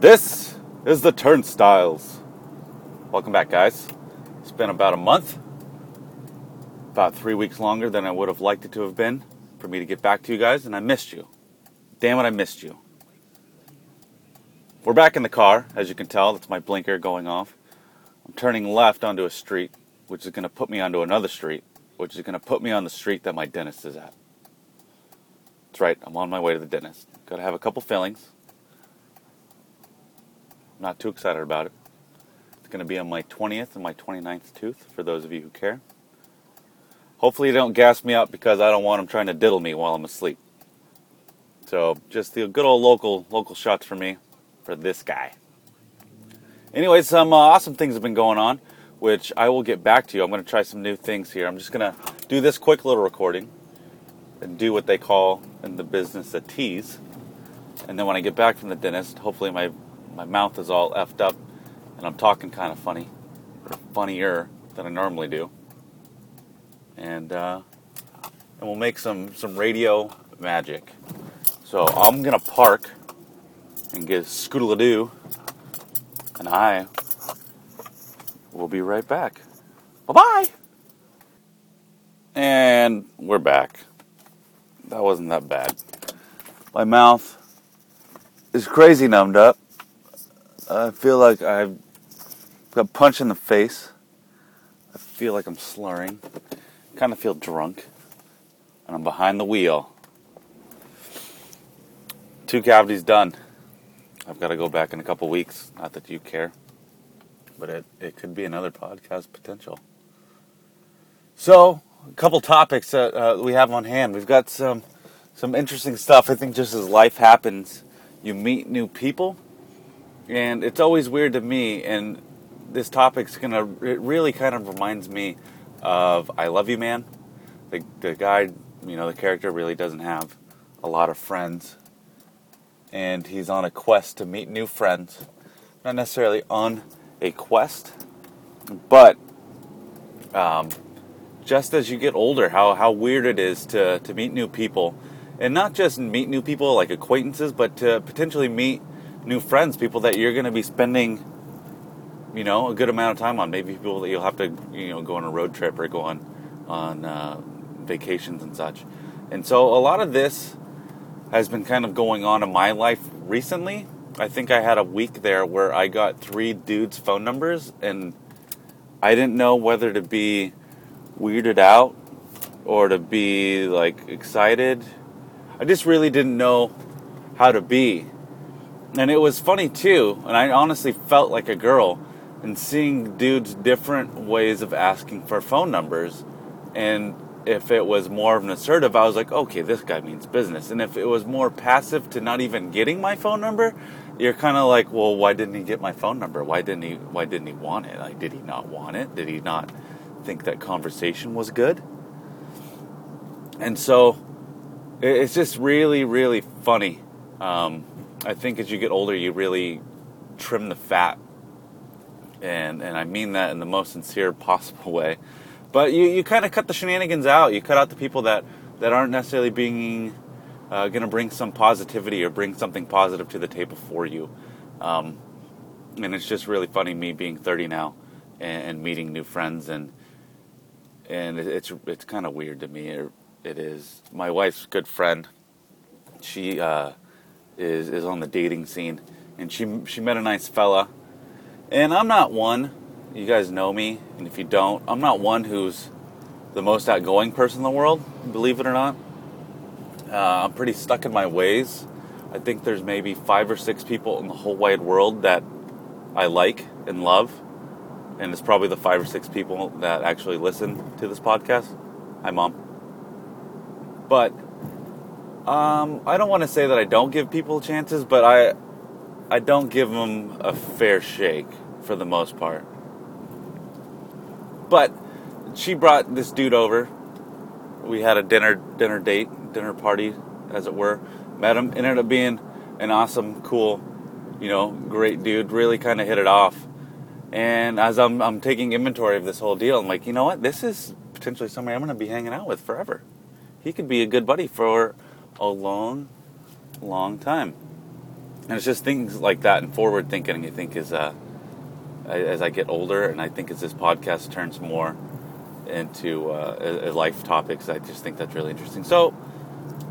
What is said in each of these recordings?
This is the Turnstiles. Welcome back, guys. It's been about a month, about three weeks longer than I would have liked it to have been for me to get back to you guys, and I missed you. Damn it, I missed you. We're back in the car, as you can tell. That's my blinker going off. I'm turning left onto a street, which is going to put me onto another street, which is going to put me on the street that my dentist is at. That's right, I'm on my way to the dentist. Got to have a couple fillings not too excited about it. It's going to be on my 20th and my 29th tooth, for those of you who care. Hopefully, they don't gas me up because I don't want them trying to diddle me while I'm asleep. So, just the good old local local shots for me, for this guy. Anyway, some uh, awesome things have been going on, which I will get back to you. I'm going to try some new things here. I'm just going to do this quick little recording and do what they call in the business a tease. And then when I get back from the dentist, hopefully my my mouth is all effed up and I'm talking kind of funny, or funnier than I normally do. And, uh, and we'll make some, some radio magic. So I'm going to park and get scoodle doo and I will be right back. Bye bye! And we're back. That wasn't that bad. My mouth is crazy numbed up. I feel like I've got punched in the face. I feel like I'm slurring. Kind of feel drunk. And I'm behind the wheel. Two cavities done. I've got to go back in a couple weeks. Not that you care. But it, it could be another podcast potential. So, a couple topics that uh, we have on hand. We've got some some interesting stuff. I think just as life happens, you meet new people and it's always weird to me, and this topic's gonna, it really kind of reminds me of I Love You Man. The, the guy, you know, the character really doesn't have a lot of friends, and he's on a quest to meet new friends. Not necessarily on a quest, but um, just as you get older, how, how weird it is to, to meet new people. And not just meet new people like acquaintances, but to potentially meet new friends, people that you're going to be spending, you know, a good amount of time on. Maybe people that you'll have to, you know, go on a road trip or go on on uh, vacations and such. And so a lot of this has been kind of going on in my life recently. I think I had a week there where I got three dudes' phone numbers, and I didn't know whether to be weirded out or to be like excited. I just really didn't know how to be and it was funny too and i honestly felt like a girl and seeing dudes different ways of asking for phone numbers and if it was more of an assertive i was like okay this guy means business. And if it was more passive to not even getting my phone number you're kind of like well why didn't he get my phone number? Why didn't he why didn't he want it? Like did he not want it? Did he not think that conversation was good? And so it's just really really funny um, I think as you get older, you really trim the fat, and and I mean that in the most sincere possible way. But you, you kind of cut the shenanigans out. You cut out the people that that aren't necessarily being uh, going to bring some positivity or bring something positive to the table for you. Um, and it's just really funny me being 30 now and, and meeting new friends and and it's it's kind of weird to me. It, it is my wife's good friend. She uh, is is on the dating scene, and she she met a nice fella, and I'm not one. You guys know me, and if you don't, I'm not one who's the most outgoing person in the world. Believe it or not, uh, I'm pretty stuck in my ways. I think there's maybe five or six people in the whole wide world that I like and love, and it's probably the five or six people that actually listen to this podcast. Hi, mom. But um, I don't want to say that I don't give people chances, but I I don't give them a fair shake for the most part. But she brought this dude over. We had a dinner dinner date, dinner party, as it were. Met him. Ended up being an awesome, cool, you know, great dude. Really kind of hit it off. And as I'm I'm taking inventory of this whole deal, I'm like, you know what? This is potentially somebody I'm going to be hanging out with forever. He could be a good buddy for a long, long time. And it's just things like that and forward thinking. I think is uh, as I get older, and I think as this podcast turns more into uh, life topics, I just think that's really interesting. So,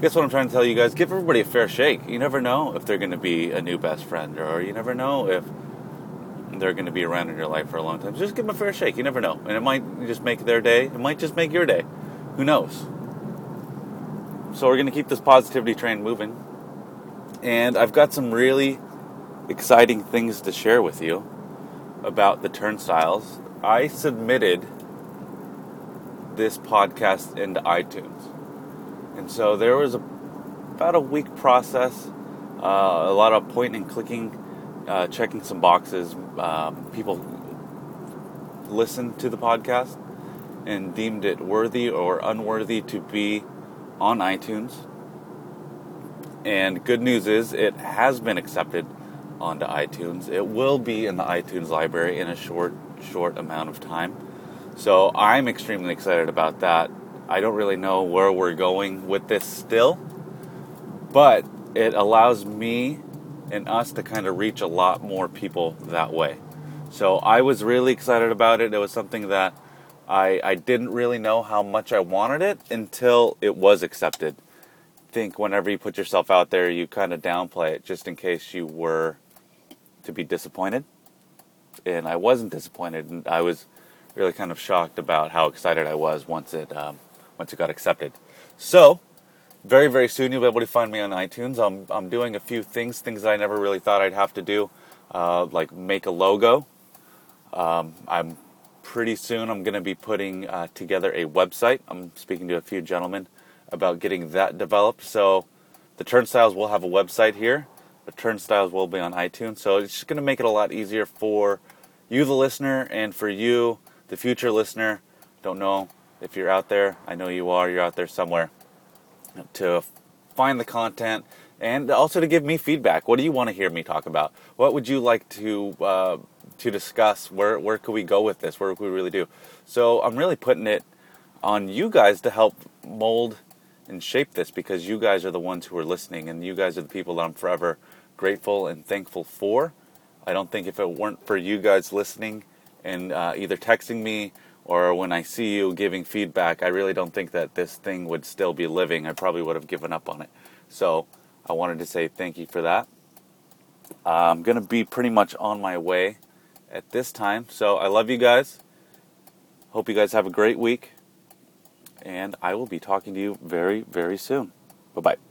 guess what I'm trying to tell you guys? Give everybody a fair shake. You never know if they're going to be a new best friend, or you never know if they're going to be around in your life for a long time. Just give them a fair shake. You never know, and it might just make their day. It might just make your day. Who knows? So we're going to keep this positivity train moving, and I've got some really exciting things to share with you about the turnstiles. I submitted this podcast into iTunes. And so there was a, about a week process, uh, a lot of and clicking, uh, checking some boxes. Um, people listened to the podcast and deemed it worthy or unworthy to be on iTunes. And good news is it has been accepted onto iTunes. It will be in the iTunes library in a short, short amount of time. So I'm extremely excited about that. I don't really know where we're going with this still, but it allows me and us to kind of reach a lot more people that way. So I was really excited about it. It was something that I, I didn't really know how much I wanted it until it was accepted. I think whenever you put yourself out there, you kind of downplay it just in case you were to be disappointed. And I wasn't disappointed, and I was really kind of shocked about how excited I was once it um, once it got accepted. So, very very soon you'll be able to find me on iTunes. I'm I'm doing a few things, things that I never really thought I'd have to do, uh, like make a logo. Um, I'm pretty soon I'm going to be putting uh, together a website. I'm speaking to a few gentlemen about getting that developed. So, the turnstiles will have a website here. The turnstiles will be on iTunes. So it's just going to make it a lot easier for you, the listener, and for you the future listener, don't know if you're out there. I know you are. You're out there somewhere to find the content and also to give me feedback. What do you want to hear me talk about? What would you like to uh, to discuss? Where where could we go with this? Where could we really do? So I'm really putting it on you guys to help mold and shape this because you guys are the ones who are listening and you guys are the people that I'm forever grateful and thankful for. I don't think if it weren't for you guys listening and uh, either texting me or when I see you giving feedback, I really don't think that this thing would still be living. I probably would have given up on it. So I wanted to say thank you for that. Uh, I'm going to be pretty much on my way at this time. So I love you guys. Hope you guys have a great week. And I will be talking to you very, very soon. Bye bye.